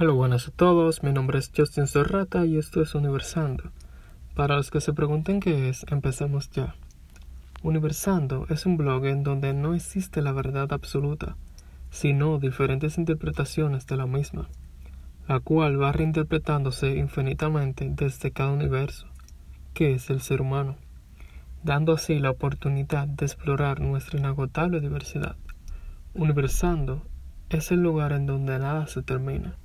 Hola, buenas a todos. Mi nombre es Justin Serrata y esto es Universando. Para los que se pregunten qué es, empecemos ya. Universando es un blog en donde no existe la verdad absoluta, sino diferentes interpretaciones de la misma, la cual va reinterpretándose infinitamente desde cada universo, que es el ser humano, dando así la oportunidad de explorar nuestra inagotable diversidad. Universando es el lugar en donde nada se termina.